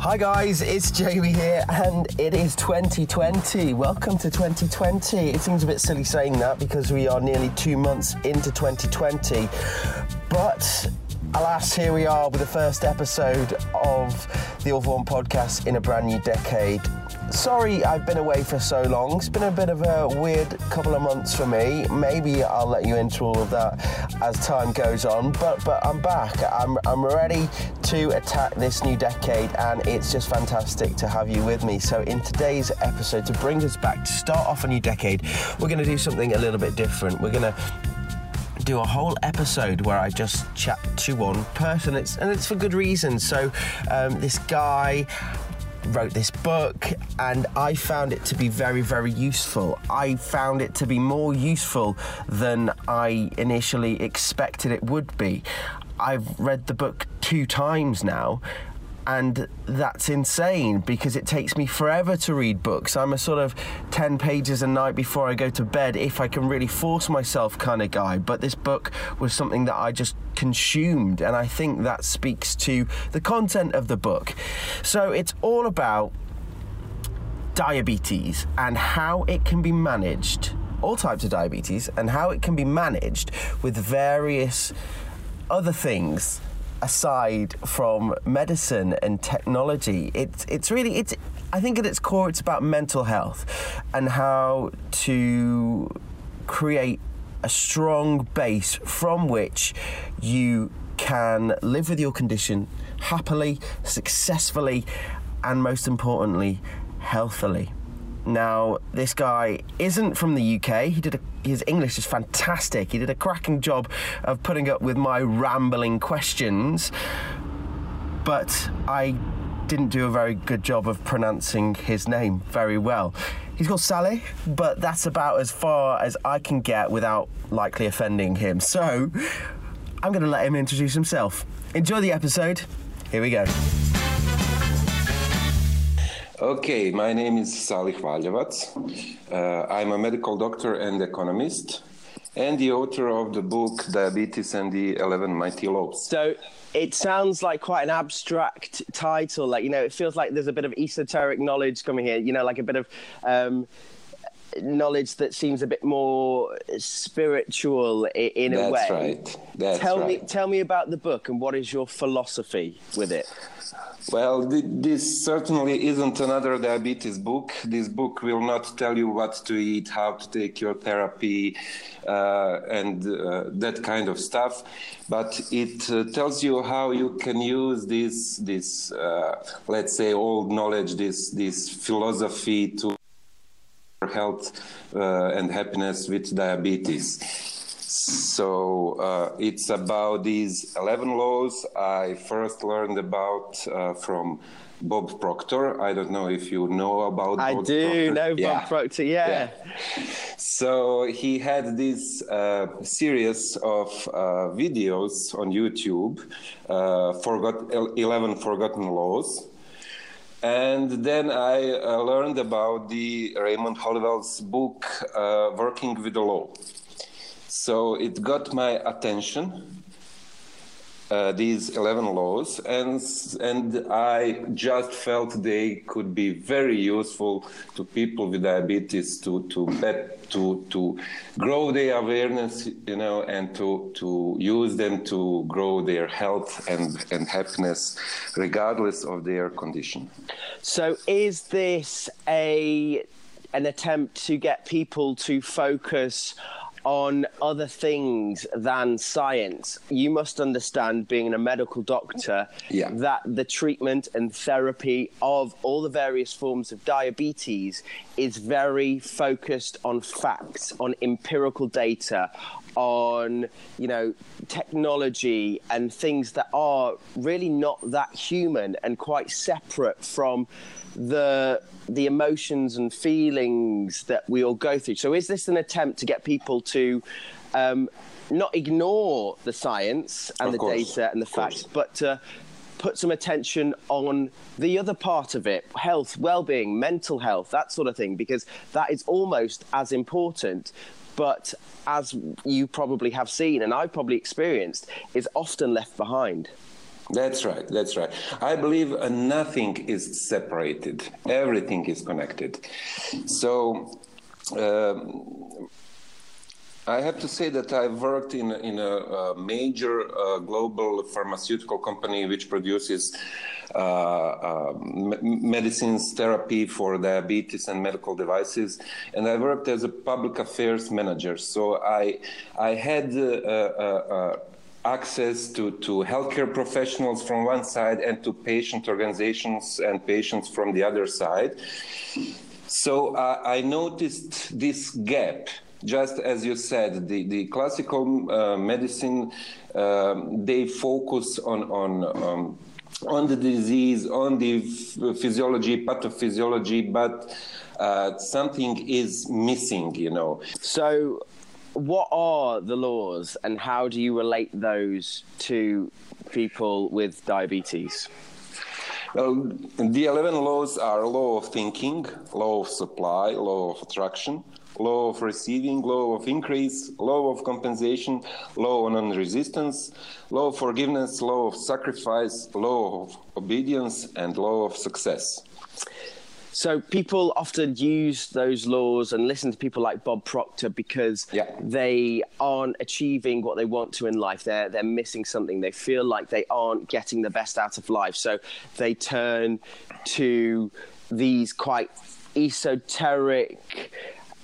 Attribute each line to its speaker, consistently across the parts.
Speaker 1: Hi guys, it's Jamie here, and it is 2020. Welcome to 2020. It seems a bit silly saying that because we are nearly two months into 2020, but alas, here we are with the first episode of the All for One podcast in a brand new decade. Sorry I've been away for so long. It's been a bit of a weird couple of months for me. Maybe I'll let you into all of that as time goes on. But but I'm back. I'm I'm ready to attack this new decade and it's just fantastic to have you with me. So in today's episode to bring us back to start off a new decade, we're going to do something a little bit different. We're going to do a whole episode where I just chat to one person. It's and it's for good reason. So um, this guy wrote this book and I found it to be very, very useful. I found it to be more useful than I initially expected it would be. I've read the book two times now and that's insane because it takes me forever to read books. I'm a sort of 10 pages a night before I go to bed if I can really force myself kind of guy. But this book was something that I just consumed, and I think that speaks to the content of the book. So it's all about diabetes and how it can be managed, all types of diabetes, and how it can be managed with various other things aside from medicine and technology. It's it's really it's I think at its core it's about mental health and how to create a strong base from which you can live with your condition happily, successfully, and most importantly, healthily. Now, this guy isn't from the UK. He did a, his English is fantastic. He did a cracking job of putting up with my rambling questions, but I didn't do a very good job of pronouncing his name very well. He's called Sally, but that's about as far as I can get without likely offending him. So, I'm going to let him introduce himself. Enjoy the episode. Here we go.
Speaker 2: Okay, my name is Salih Valjevac. Uh, I'm a medical doctor and economist and the author of the book Diabetes and the 11 Mighty Laws.
Speaker 1: So it sounds like quite an abstract title. Like, you know, it feels like there's a bit of esoteric knowledge coming here, you know, like a bit of. Um, knowledge that seems a bit more spiritual in
Speaker 2: That's
Speaker 1: a way.
Speaker 2: Right. That's
Speaker 1: tell
Speaker 2: right.
Speaker 1: me, tell me about the book and what is your philosophy with it.
Speaker 2: Well, th- this certainly isn't another diabetes book. This book will not tell you what to eat, how to take your therapy, uh, and uh, that kind of stuff. But it uh, tells you how you can use this, this, uh, let's say, old knowledge, this, this philosophy to health uh, and happiness with diabetes. So uh, it's about these 11 laws I first learned about uh, from Bob Proctor. I don't know if you know about
Speaker 1: I
Speaker 2: Bob
Speaker 1: do
Speaker 2: Proctor.
Speaker 1: know Bob
Speaker 2: Yeah.
Speaker 1: Proctor, yeah.
Speaker 2: Yeah. So he had this uh, series of uh, videos on YouTube, uh, forgot 11 forgotten laws. And then I uh, learned about the Raymond Holliwell's book, uh, Working with the Law. So it got my attention, uh, these 11 laws, and, and I just felt they could be very useful to people with diabetes to, to, bet, to, to grow their awareness, you know, and to, to use them to grow their health and, and happiness regardless of their condition.
Speaker 1: So is this a an attempt to get people to focus on other things than science. You must understand, being a medical doctor,
Speaker 2: Yeah.
Speaker 1: that the treatment and therapy of all the various forms of diabetes is very focused on facts, on empirical data, on you know technology and things that are really not that human and quite separate from the the emotions and feelings that we all go through. So, is this an attempt to get people to um, not ignore the science and
Speaker 2: Of
Speaker 1: the
Speaker 2: course,
Speaker 1: data and the facts, but to put some attention on the other part of it health, well being, mental health, that sort of thing, because that is almost as important. But as you probably have seen, and I've probably experienced, is often left behind.
Speaker 2: That's right. That's right. I believe nothing is separated. Everything is connected. So. Um, I have to say that I've worked in, in a, a major uh, global pharmaceutical company which produces uh, uh, medicines, therapy for diabetes, and medical devices. And I worked as a public affairs manager. So I, I had uh, uh, uh, access to, to healthcare professionals from one side and to patient organizations and patients from the other side. So uh, I noticed this gap just as you said, the, the classical uh, medicine, um, they focus on, on, um, on the disease, on the physiology, pathophysiology, but uh, something is missing, you know.
Speaker 1: So, what are the laws and how do you relate those to people with diabetes?
Speaker 2: Well, the 11 laws are law of thinking, law of supply, law of attraction, law of receiving, law of increase, law of compensation, law of non-resistance, law of forgiveness, law of sacrifice, law of obedience, and law of success.
Speaker 1: So people often use those laws and listen to people like Bob Proctor because yeah. they aren't achieving what they want to in life. They're they're missing something. They feel like they aren't getting the best out of life. So they turn to these quite esoteric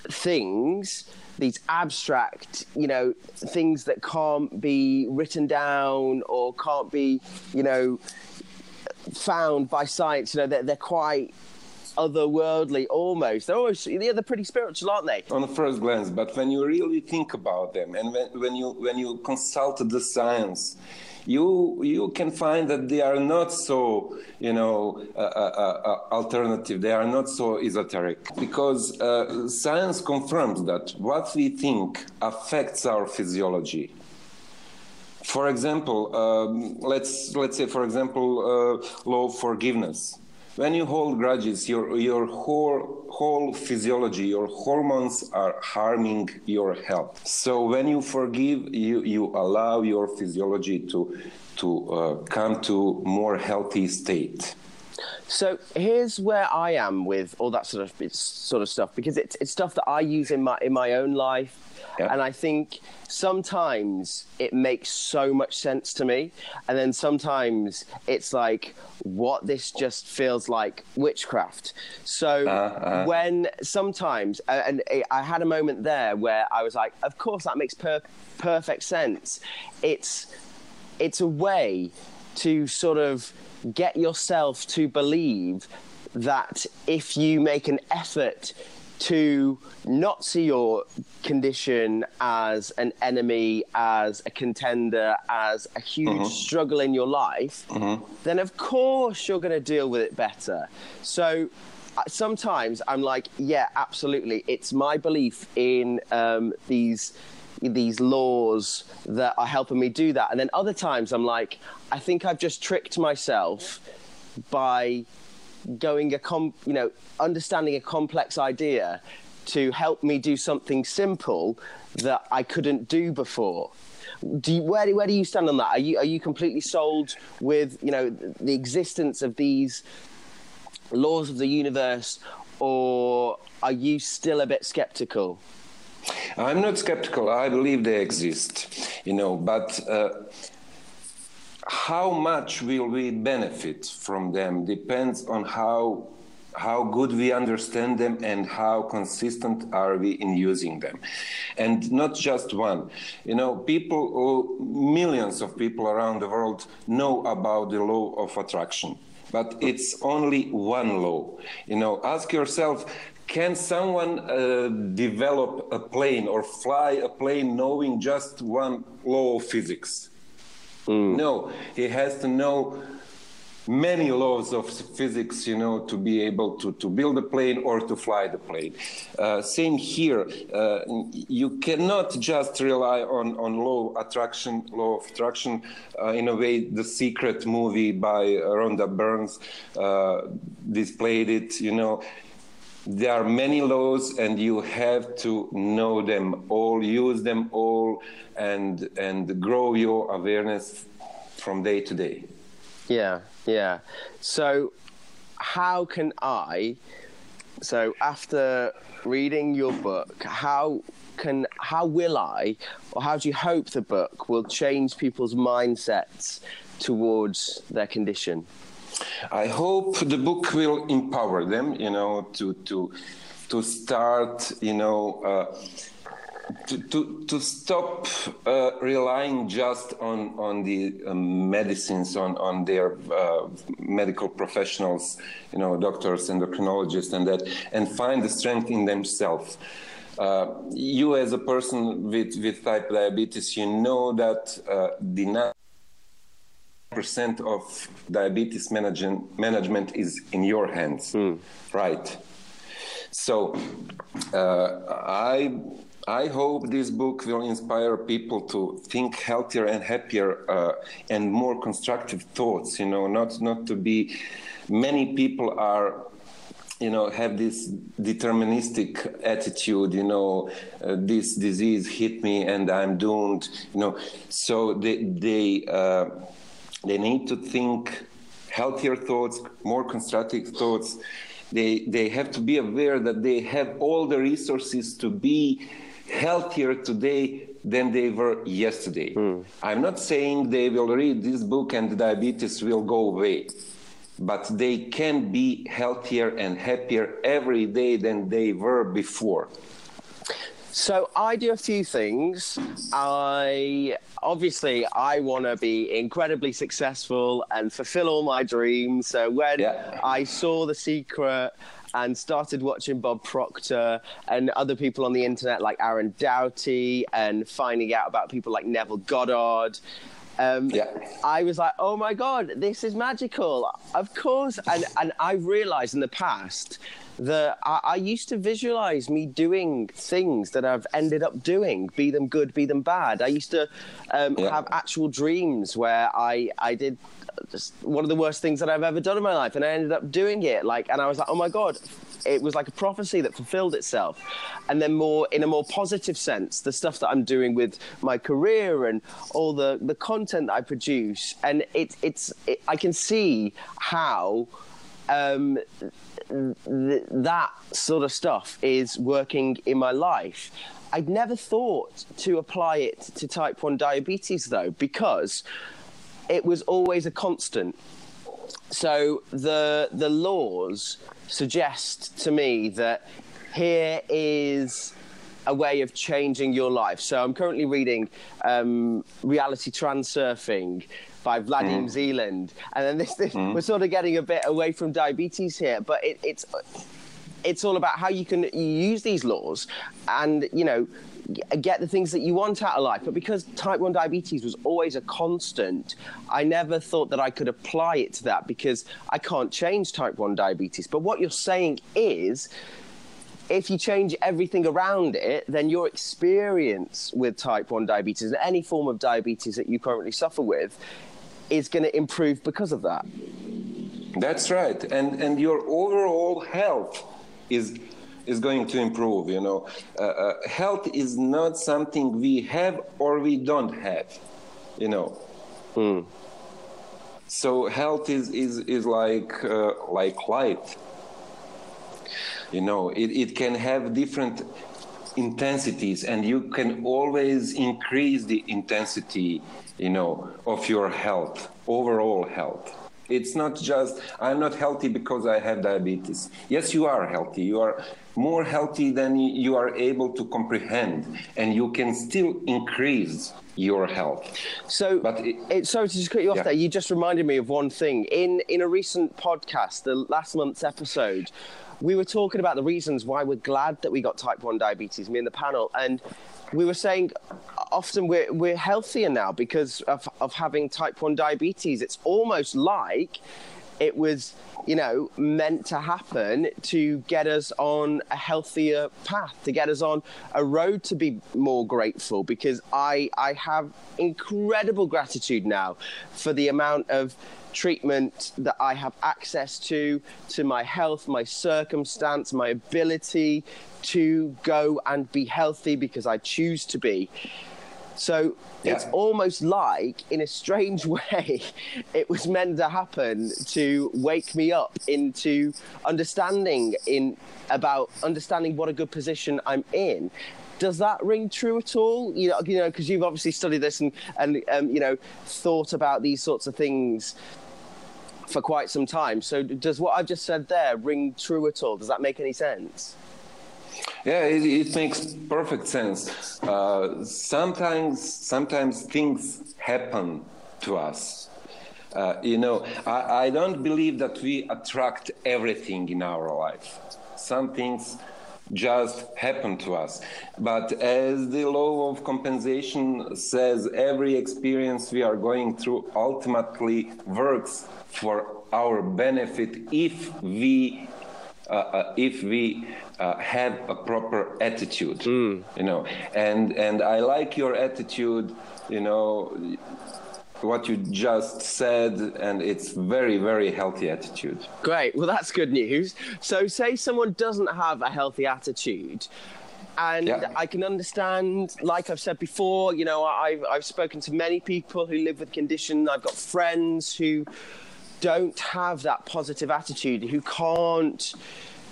Speaker 1: things these abstract, you know, things that can't be written down or can't be, you know, found by science. You know, they're, they're quite otherworldly almost. They're always yeah, they're pretty spiritual, aren't they?
Speaker 2: On the first glance, but when you really think about them and when, when you when you consult the science you you can find that they are not so you know uh, uh, uh, alternative. They are not so esoteric because uh, science confirms that what we think affects our physiology. For example, um, let's let's say for example, uh, of forgiveness when you hold grudges, your, your whole, whole physiology, your hormones are harming your health. So when you forgive, you, you allow your physiology to, to uh, come to more healthy state.
Speaker 1: So here's where I am with all that sort of sort of stuff because it's it's stuff that I use in my in my own life yeah. And I think sometimes it makes so much sense to me. And then sometimes it's like, what this just feels like witchcraft. So uh, uh. when sometimes, and I had a moment there where I was like, of course, that makes per- perfect sense. It's, it's a way to sort of get yourself to believe that if you make an effort to not see your condition as an enemy, as a contender, as a huge mm-hmm. struggle in your life, mm-hmm. then of course you're going to deal with it better. So uh, sometimes I'm like, yeah, absolutely. It's my belief in um, these these laws that are helping me do that. And then other times I'm like, I think I've just tricked myself by going a com- you know understanding a complex idea to help me do something simple that I couldn't do before. Do you, where, where do you stand on that? Are you, are you completely sold with you know the existence of these laws of the universe, or are you still a bit skeptical?
Speaker 2: I'm not skeptical. I believe they exist, you know, but. Uh, how much will we benefit from them depends on how how good we understand them and how consistent are we in using them and not just one you know people millions of people around the world know about the law of attraction but it's only one law you know ask yourself can someone uh, develop a plane or fly a plane knowing just one law of physics Mm. No, he has to know many laws of physics, you know, to be able to, to build a plane or to fly the plane. Uh, same here. Uh, you cannot just rely on, on law attraction, law of attraction. Uh, in a way, the secret movie by Rhonda Burns uh, displayed it, you know. There are many laws, and you have to know them all, use them all, and and grow your awareness from day to day.
Speaker 1: Yeah, yeah. So, how can I? So, after reading your book, how can how will I, or how do you hope the book will change people's mindsets towards their condition?
Speaker 2: I hope the book will empower them, you know, to to to start, you know. Uh, to, to, to stop uh, relying just on, on the um, medicines, on, on their uh, medical professionals, you know, doctors, endocrinologists, and that, and find the strength in themselves. Uh, you, as a person with, with type diabetes, you know that uh, the percent of diabetes management management is in your hands, mm. right? So, uh, I I hope this book will inspire people to think healthier and happier uh, and more constructive thoughts. You know, not not to be. Many people are you know have this deterministic attitude you know uh, this disease hit me and i'm doomed you know so they they uh, they need to think healthier thoughts more constructive thoughts they they have to be aware that they have all the resources to be healthier today than they were yesterday. Mm. I'm not saying they will read this book and diabetes will go away, but they can be healthier and happier every day than they were before.
Speaker 1: So I do a few things. I obviously I want to be incredibly successful and fulfill all my dreams. So when yeah. I saw The Secret and started watching Bob Proctor and other people on the internet like Aaron Doughty and finding out about people like Neville Goddard. Um, yeah. I was like, oh my God, this is magical. Of course. And, and I realized in the past that I, I, used to visualize me doing things that I've ended up doing, be them good, be them bad. I used to um, yeah. have actual dreams where I, I did just one of the worst things that I've ever done in my life, and I ended up doing it. Like, and I was like, oh my god, it was like a prophecy that fulfilled itself. And then more in a more positive sense, the stuff that I'm doing with my career and all the the content that I produce, and it, it's it, I can see how. Um, th- that sort of stuff is working in my life. I'd never thought to apply it to type 1 diabetes though, because it was always a constant. So the the laws suggest to me that here is a way of changing your life. So I'm currently reading um, Reality Transurfing by Vadim mm. And then this, this mm. we're sort of getting a bit away from diabetes here, but it, it's it's all about how you can use these laws and you know get the things that you want out of life. But because type 1 diabetes was always a constant, I never thought that I could apply it to that because I can't change type 1 diabetes. But what you're saying is, if you change everything around it, then your experience with type 1 diabetes and any form of diabetes that you currently suffer with is going to improve because of that.
Speaker 2: That's right. And, and your overall health is is going to improve. You know, uh, uh, health is not something we have or we don't have. You know. Mm. So health is is is like uh, like light. You know, it, it can have different intensities, and you can always increase the intensity. You know, of your health, overall health. It's not just I'm not healthy because I have diabetes. Yes, you are healthy. You are more healthy than you are able to comprehend, and you can still increase your health.
Speaker 1: So, but it, it, sorry to just cut you off yeah. there. You just reminded me of one thing in in a recent podcast, the last month's episode. We were talking about the reasons why we're glad that we got type 1 diabetes, me and the panel. And we were saying often we're, we're healthier now because of, of having type 1 diabetes. It's almost like it was you know meant to happen to get us on a healthier path to get us on a road to be more grateful because i i have incredible gratitude now for the amount of treatment that I have access to, to my health, my circumstance, my ability to go and be healthy because I choose to be. So
Speaker 2: Yeah.
Speaker 1: it's almost like, in a strange way, it was meant to happen to wake me up into understanding in about understanding what a good position I'm in. Does that ring true at all? You know, you know, because you've obviously studied this and and um, you know thought about these sorts of things for quite some time. So does what I've just said there ring true at all? Does that make any sense?
Speaker 2: Yeah, it, it makes perfect sense. Uh, sometimes, sometimes things happen to us. Uh, you know, I, I don't believe that we attract everything in our life. Some things just happen to us. But as the law of compensation says, every experience we are going through ultimately works for our benefit if we uh, uh, if we uh, have a proper attitude, you know, and and I like your attitude, you know, what you just said, and it's very very healthy attitude.
Speaker 1: Great. Well, that's good news. So, say someone doesn't have a healthy attitude. And
Speaker 2: Yeah.
Speaker 1: I can understand, like I've said before, you know, I've, I've spoken to many people who live with condition. I've got friends who don't have that positive attitude, who can't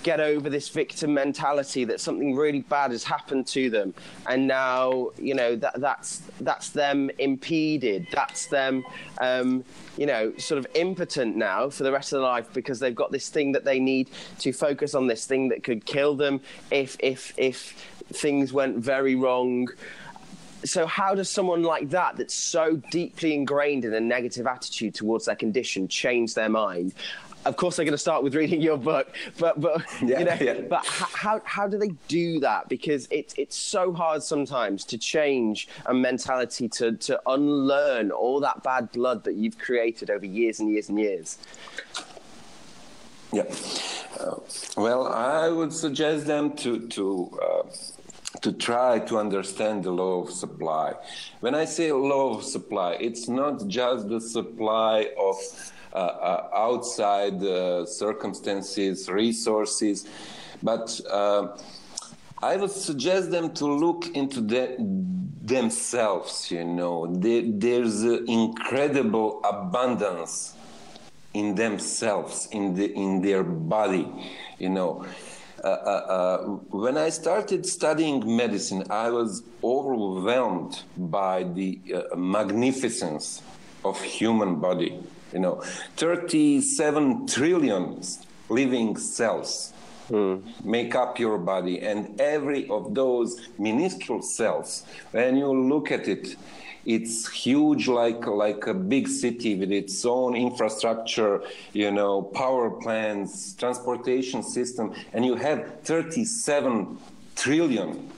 Speaker 1: get over this victim mentality that something really bad has happened to them and now you know that that's that's them impeded that's them um, you know sort of impotent now for the rest of their life because they've got this thing that they need to focus on this thing that could kill them if if if things went very wrong. So how does someone like that that's so deeply ingrained in a negative attitude towards their condition change their mind of course they're going to start with reading your book but but
Speaker 2: Yeah,
Speaker 1: you know
Speaker 2: yeah.
Speaker 1: but how how do they do that because it's it's so hard sometimes to change a mentality to to unlearn all that bad blood that you've created over years and years and years
Speaker 2: Yeah. Uh, well, I would suggest them to to uh, to try to understand the law of supply. When I say law of supply, it's not just the supply of outside uh, circumstances, resources, but uh, I would suggest them to look into the, themselves. You know, there, there's an incredible abundance in themselves, in the in their body. You know, uh, uh, uh, when I started studying medicine, I was overwhelmed by the uh, magnificence of human body. You know, 37 trillion living cells hmm. make up your body, and every of those minuscule cells, when you look at it, it's huge like like a big city with its own infrastructure you know power plants transportation system and you have 37 trillion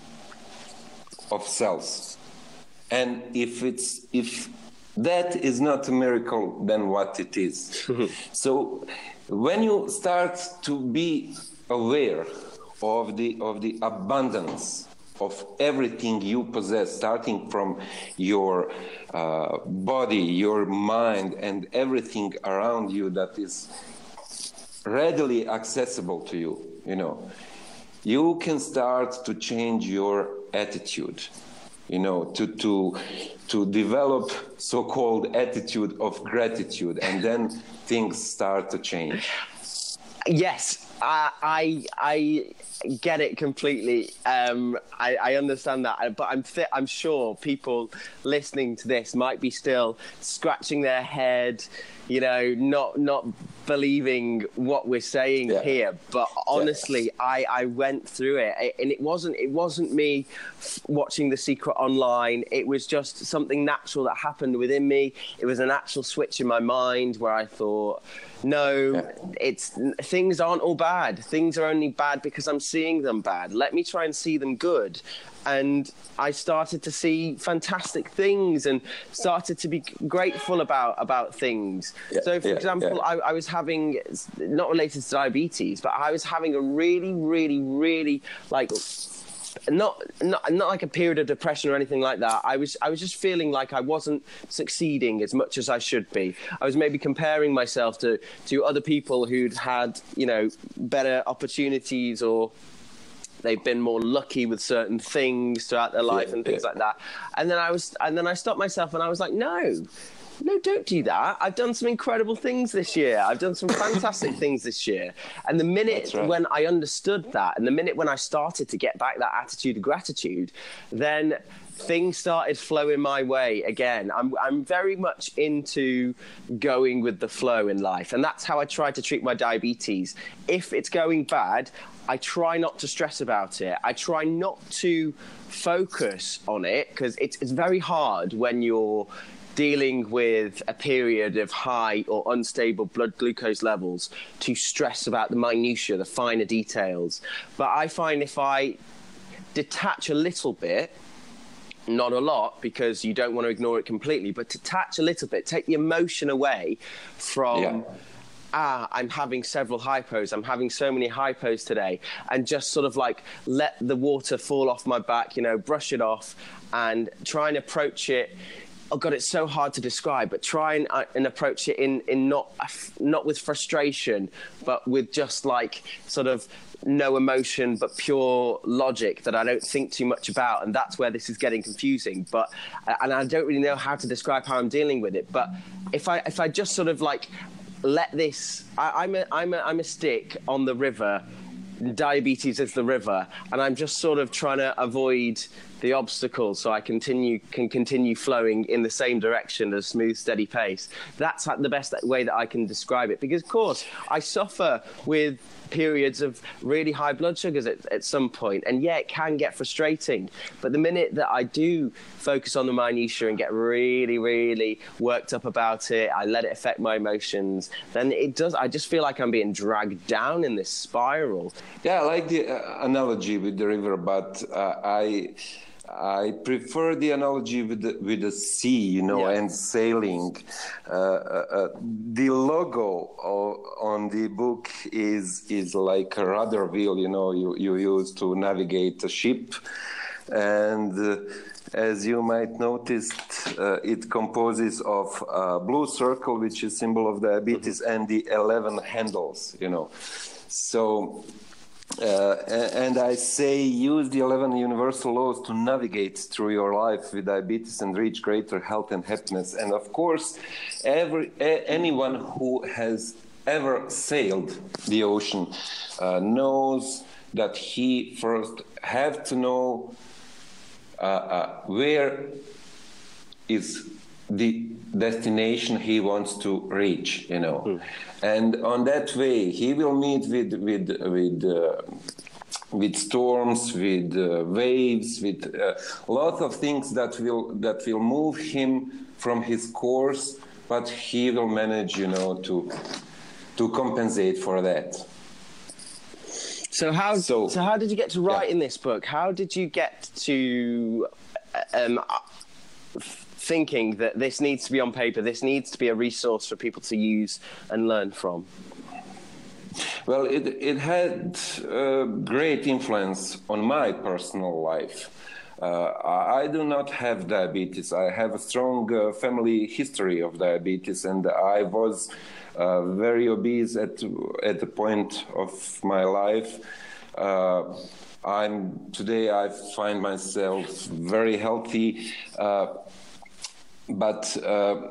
Speaker 2: of cells. And if it's if that is not a miracle than what it is. So when you start to be aware of the of the abundance of everything you possess, starting from your uh, body, your mind, and everything around you that is readily accessible to you, you know, you can start to change your attitude, you know, to to to develop so-called attitude of gratitude, and then things start to change.
Speaker 1: Yes, I I, I get it completely. Um, I, I understand that, but I'm th- I'm sure people listening to this might be still scratching their head, you know, not not believing what we're saying
Speaker 2: Yeah.
Speaker 1: here. But honestly, I, I went through it, and it wasn't it wasn't me watching The Secret online. It was just something natural that happened within me. It was a natural switch in my mind where I thought, no,
Speaker 2: Yeah.
Speaker 1: it's things aren't all bad. Things are only bad because I'm seeing them bad. Let me try and see them good. And I started to see fantastic things and started to be grateful about about things.
Speaker 2: Yeah,
Speaker 1: so, for
Speaker 2: yeah,
Speaker 1: example,
Speaker 2: yeah.
Speaker 1: I, I was having not related to diabetes, but I was having a really, really, really like not not not like a period of depression or anything like that. I was I was just feeling like I wasn't succeeding as much as I should be. I was maybe comparing myself to to other people who'd had you know better opportunities or they've been more lucky with certain things throughout their life yeah, and things yeah. like that. And then I was, and then I stopped myself and I was like, no, no, don't do that. I've done some incredible things this year. I've done some fantastic things this year. And the minute right. when I understood that, and the minute when I started to get back that attitude of gratitude, then things started flowing my way again. I'm I'm very much into going with the flow in life, and that's how I try to treat my diabetes. If it's going bad, I try not to stress about it. I try not to focus on it because it's it's very hard when you're dealing with a period of high or unstable blood glucose levels to stress about the minutiae, the finer details. But I find if I detach a little bit not a lot because you don't want to ignore it completely, but detach a little bit, take the emotion away from. Yeah. Ah, I'm having several hypos. I'm having so many hypos today, and just sort of like let the water fall off my back, you know, brush it off, and try and approach it oh god it's so hard to describe but try and, uh, and approach it in in not not with frustration but with just like sort of no emotion but pure logic that I don't think too much about, and that's where this is getting confusing. But and I don't really know how to describe how I'm dealing with it. But if I if I just sort of like let this, I, I'm a I'm a I'm a stick on the river. Diabetes is the river, and I'm just sort of trying to avoid the obstacles so I continue can continue flowing in the same direction at a smooth, steady pace. That's the best way that I can describe it. Because of course I suffer with periods of really high blood sugars at, at some point. And yeah, it can get frustrating. But the minute that I do focus on the minutiae and get really, really worked up about it, I let it affect my emotions, then it does. I just feel like I'm being dragged down in this spiral.
Speaker 2: Yeah, I like the uh, analogy with the river, but uh, I I prefer the analogy with the, with the sea, you know, yeah. and sailing. Uh, uh, uh the logo on the book is is like a rudder wheel, you know, you, you use to navigate a ship, and uh, as you might notice, uh, it composes of a blue circle, which is symbol of diabetes, mm-hmm. and the eleven handles, you know. So and I say use the 11 universal laws to navigate through your life with diabetes and reach greater health and happiness. And of course, every a, anyone who has ever sailed the ocean uh, knows that he first have to know uh, uh where is the destination he wants to reach you know mm. and on that way he will meet with with with uh, with storms with uh, waves with uh, lots of things that will that will move him from his course but he will manage you know to to compensate for that
Speaker 1: so how so, so how did you get to write yeah. in this book how did you get to um, thinking that this needs to be on paper, this needs to be a resource for people to use and learn from?
Speaker 2: Well, it, it had uh, great influence on my personal life. Uh, I do not have diabetes. I have a strong uh, family history of diabetes, and I was uh, very obese at at the point of my life. Uh, I'm today. I find myself very healthy. But uh,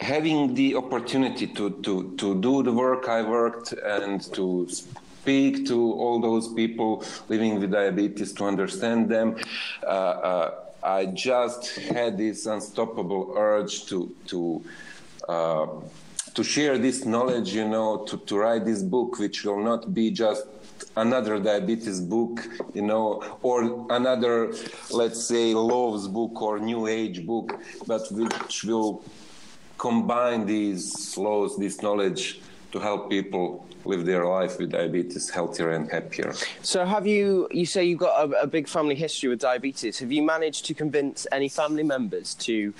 Speaker 2: having the opportunity to, to, to do the work I worked and to speak to all those people living with diabetes to understand them, uh, uh, I just had this unstoppable urge to to uh, to share this knowledge, you know, to, to write this book, which will not be just another diabetes book, you know, or another, let's say, Love's book or New Age book, but which will combine these laws, this knowledge to help people live their life with diabetes healthier and happier.
Speaker 1: So, have you? You say you've got a, a big family history with diabetes. Have you managed to convince any family members to?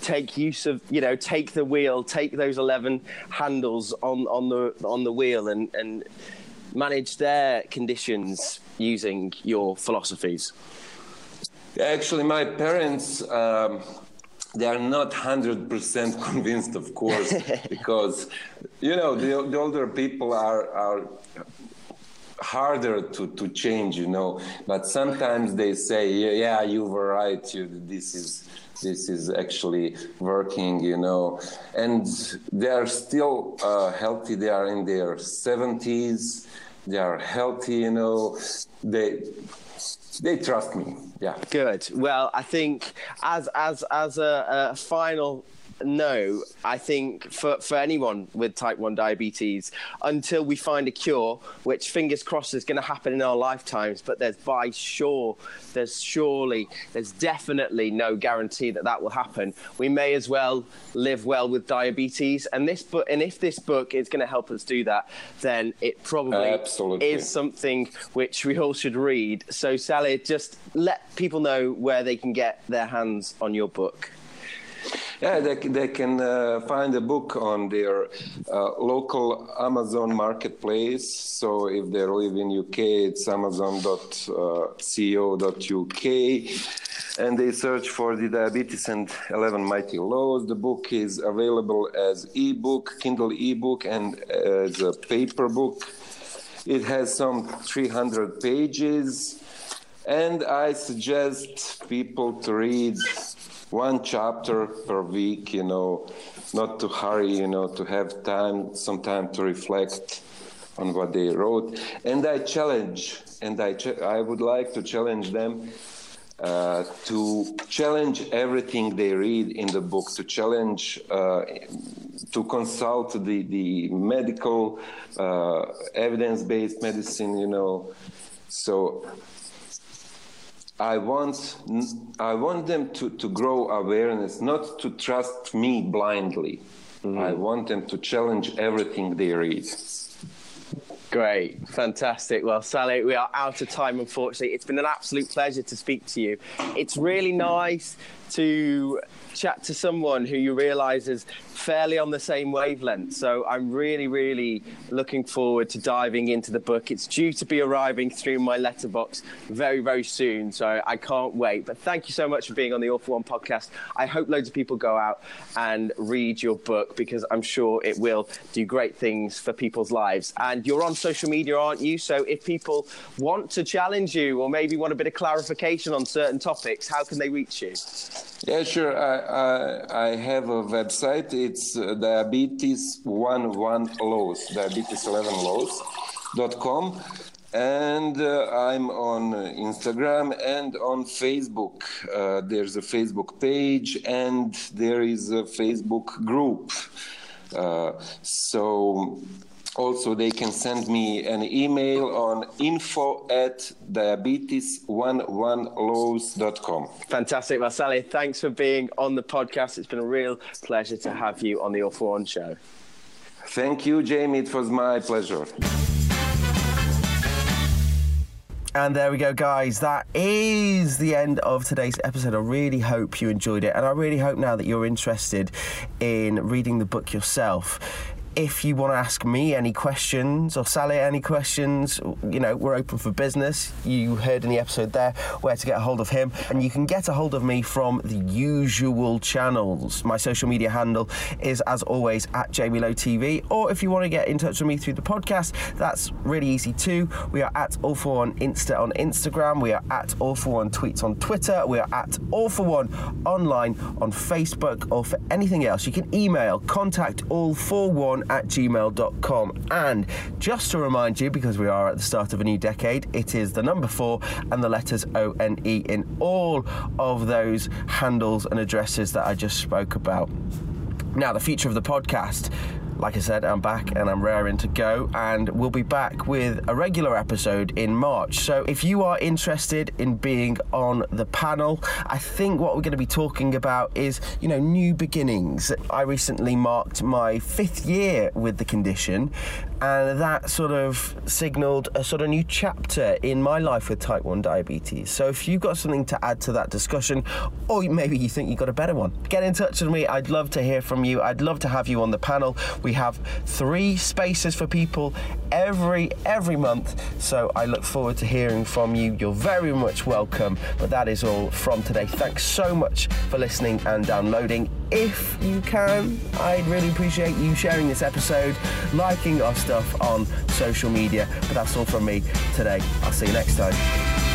Speaker 1: take use of you know take the wheel take those 11 handles on on the on the wheel and and manage their conditions using your philosophies?
Speaker 2: Actually, my parents. Um, they are not 100% convinced, of course, because, you know, the, the older people are, are harder to, to change, you know. But sometimes they say, yeah, you were right. You, this is this is actually working, you know. And they are still uh, healthy. They are in their 70s. They are healthy, you know. They they trust me. Yeah.
Speaker 1: Good. Well, I think as as as a, a final no, I think for, for anyone with type 1 diabetes, until we find a cure, which fingers crossed is going to happen in our lifetimes, but there's by sure, there's surely, there's definitely no guarantee that that will happen. We may as well live well with diabetes. And this book, and if this book is going to help us do that, then it probably
Speaker 2: Absolutely.
Speaker 1: is something which we all should read. So, Sally, just let people know where they can get their hands on your book.
Speaker 2: Yeah, they, they can uh, find a book on their uh, local Amazon marketplace. So if they live in UK, it's amazon.co.uk. And they search for the Diabetes and 11 Mighty Laws. The book is available as ebook, Kindle ebook, and as a paper book. It has some 300 pages. And I suggest people to read one chapter per week, you know, not to hurry, you know, to have time, some time to reflect on what they wrote. And I challenge, and I, ch- I would like to challenge them uh, to challenge everything they read in the book, to challenge, uh, to consult the, the medical, uh, evidence based medicine, you know. So I want I want them to, to grow awareness, not to trust me blindly. Mm-hmm. I want them to challenge everything they read.
Speaker 1: Great, fantastic. Well, Sally, we are out of time, unfortunately. It's been an absolute pleasure to speak to you. It's really nice to chat to someone who you realize is fairly on the same wavelength. So I'm really, really looking forward to diving into the book. It's due to be arriving through my letterbox very, very soon. So I can't wait. But thank you so much for being on the for One podcast. I hope loads of people go out and read your book because I'm sure it will do great things for people's lives. And you're on social media, aren't you? So if people want to challenge you or maybe want a bit of clarification on certain topics, how can they reach you?
Speaker 2: Yeah, sure. I, I, I have a website. It's uh, diabetes 11 laws, diabetes 11 laws.com. And uh, I'm on Instagram and on Facebook. Uh, there's a Facebook page and there is a Facebook group. Uh, so also they can send me an email on info at diabetes11laws.com
Speaker 1: fantastic Vasily thanks for being on the podcast it's been a real pleasure to have you on the All for One show
Speaker 2: thank you jamie it was my pleasure
Speaker 1: and there we go, guys. That is the end of today's episode. I really hope you enjoyed it. And I really hope now that you're interested in reading the book yourself if you want to ask me any questions or Sally any questions, you know, we're open for business. You heard in the episode there where to get a hold of him, and you can get a hold of me from the usual channels. My social media handle is, as always, at Jamie Lowe TV, or if you want to get in touch with me through the podcast, that's really easy too. We are at All for One Insta on Instagram, we are at All for One Tweets on Twitter, we are at All for One online on Facebook, or for anything else, you can email contact all for at gmail.com. And just to remind you, because we are at the start of a new decade, it is the number four and the letters O N E in all of those handles and addresses that I just spoke about. Now, the future of the podcast like I said, I'm back and I'm raring to go, and we'll be back with a regular episode in March. So if you are interested in being on the panel, I think what we're going to be talking about is, you know, new beginnings. I recently marked my fifth year with the condition, and that sort of signaled a sort of new chapter in my life with type 1 diabetes. So if you've got something to add to that discussion, or maybe you think you've got a better one, get in touch with me. I'd love to hear from you. I'd love to have you on the panel. We We have three spaces for people every every month. So I look forward to hearing from you. You're very much welcome. But that is all from today. Thanks so much for listening and downloading. If you can, I'd really appreciate you sharing this episode, liking our stuff on social media. But that's all from me today. I'll see you next time.